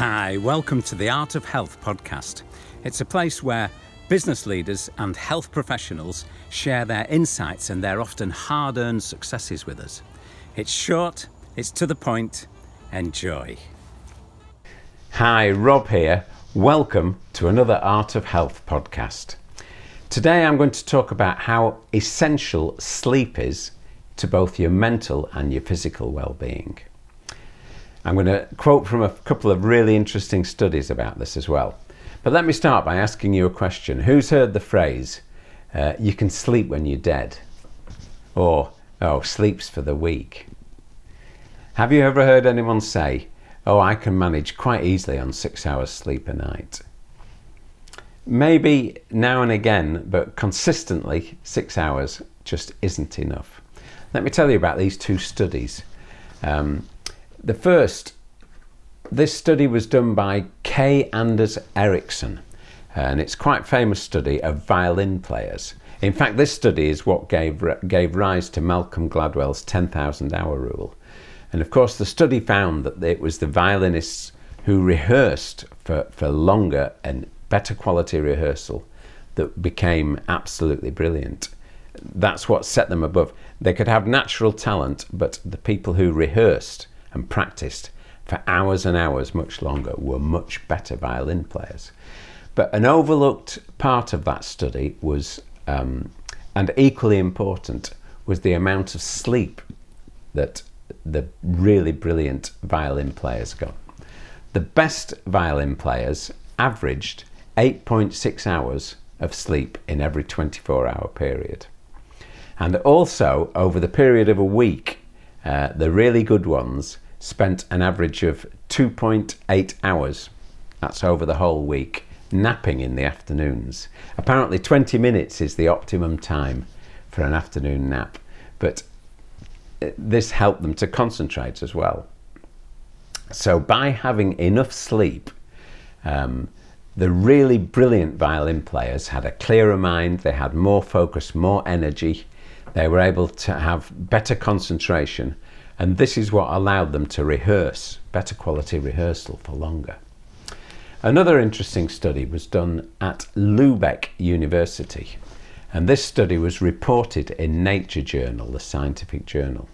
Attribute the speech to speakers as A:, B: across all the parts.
A: Hi, welcome to the Art of Health podcast. It's a place where business leaders and health professionals share their insights and their often hard earned successes with us. It's short, it's to the point. Enjoy. Hi, Rob here. Welcome to another Art of Health podcast. Today I'm going to talk about how essential sleep is to both your mental and your physical well-being. I'm going to quote from a couple of really interesting studies about this as well. But let me start by asking you a question. Who's heard the phrase, uh, you can sleep when you're dead? Or, oh, sleep's for the weak? Have you ever heard anyone say, oh, I can manage quite easily on six hours sleep a night? Maybe now and again, but consistently, six hours just isn't enough. Let me tell you about these two studies. Um, the first, this study was done by K. Anders Ericsson, and it's quite famous study of violin players. In fact, this study is what gave, gave rise to Malcolm Gladwell's 10,000 hour rule. And of course, the study found that it was the violinists who rehearsed for, for longer and better quality rehearsal that became absolutely brilliant. That's what set them above. They could have natural talent, but the people who rehearsed and practiced for hours and hours much longer were much better violin players. But an overlooked part of that study was, um, and equally important, was the amount of sleep that the really brilliant violin players got. The best violin players averaged 8.6 hours of sleep in every 24 hour period. And also, over the period of a week, uh, the really good ones spent an average of 2.8 hours. That's over the whole week, napping in the afternoons. Apparently, 20 minutes is the optimum time for an afternoon nap, but uh, this helped them to concentrate as well. So, by having enough sleep, um, the really brilliant violin players had a clearer mind, they had more focus, more energy, they were able to have better concentration, and this is what allowed them to rehearse, better quality rehearsal for longer. Another interesting study was done at Lübeck University, and this study was reported in Nature Journal, the scientific journal.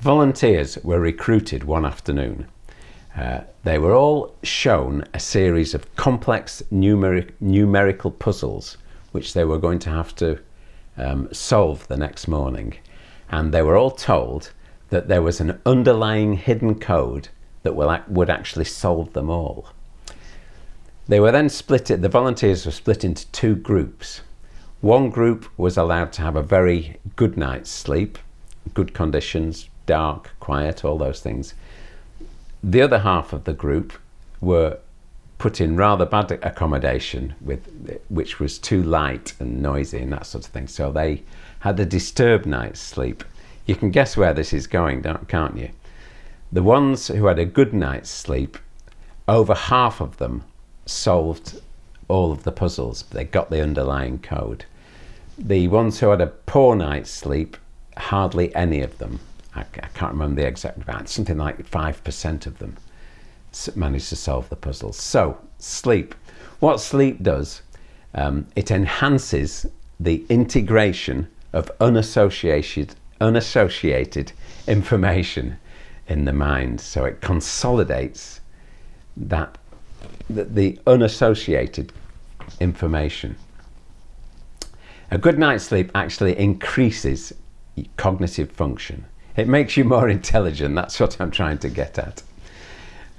A: Volunteers were recruited one afternoon. Uh, they were all shown a series of complex numeric, numerical puzzles which they were going to have to um, solve the next morning. And they were all told that there was an underlying hidden code that will, would actually solve them all. They were then split, the volunteers were split into two groups. One group was allowed to have a very good night's sleep, good conditions, dark, quiet, all those things. The other half of the group were put in rather bad accommodation with which was too light and noisy and that sort of thing. So they had a disturbed night's sleep. You can guess where this is going, can't you? The ones who had a good night's sleep, over half of them solved all of the puzzles. They got the underlying code. The ones who had a poor night's sleep, hardly any of them. I, I can't remember the exact amount. Something like five percent of them manage to solve the puzzle. So, sleep. What sleep does, um, it enhances the integration of unassociated, unassociated information in the mind. So it consolidates that the, the unassociated information. A good night's sleep actually increases cognitive function. It makes you more intelligent. That's what I'm trying to get at.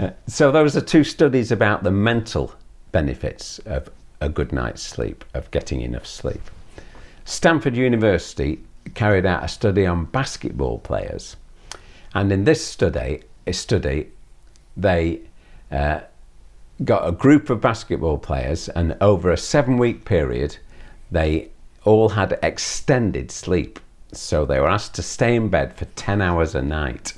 A: Uh, so those are two studies about the mental benefits of a good night's sleep, of getting enough sleep. Stanford University carried out a study on basketball players, and in this study, a study, they uh, got a group of basketball players, and over a seven-week period, they all had extended sleep. So they were asked to stay in bed for 10 hours a night.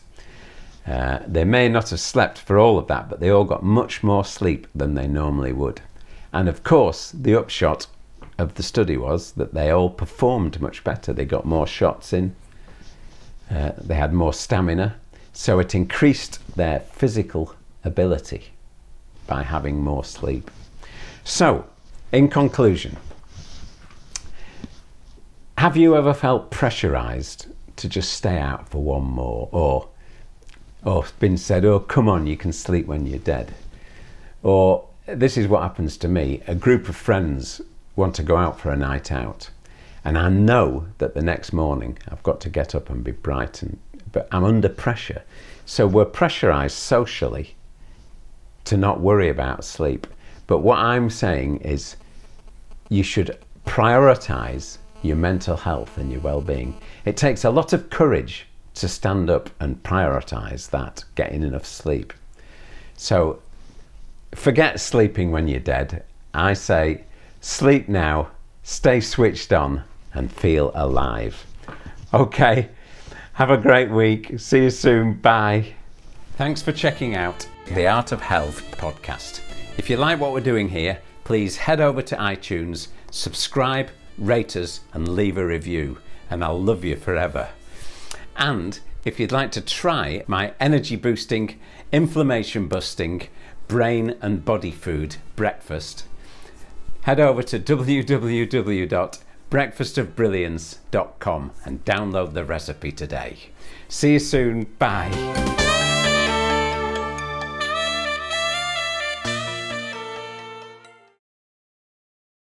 A: Uh, they may not have slept for all of that, but they all got much more sleep than they normally would. And of course, the upshot of the study was that they all performed much better. They got more shots in, uh, they had more stamina, so it increased their physical ability by having more sleep. So, in conclusion, have you ever felt pressurized to just stay out for one more or Oh, or been said, "Oh, come on, you can sleep when you're dead." Or this is what happens to me, a group of friends want to go out for a night out and I know that the next morning I've got to get up and be bright and but I'm under pressure. So we're pressurized socially to not worry about sleep. But what I'm saying is you should prioritize your mental health and your well-being. It takes a lot of courage to stand up and prioritize that, getting enough sleep. So forget sleeping when you're dead. I say sleep now, stay switched on and feel alive. Okay, have a great week. See you soon. Bye. Thanks for checking out the Art of Health podcast. If you like what we're doing here, please head over to iTunes, subscribe, rate us, and leave a review, and I'll love you forever. And if you'd like to try my energy boosting, inflammation busting, brain and body food breakfast, head over to www.breakfastofbrilliance.com and download the recipe today. See you soon. Bye.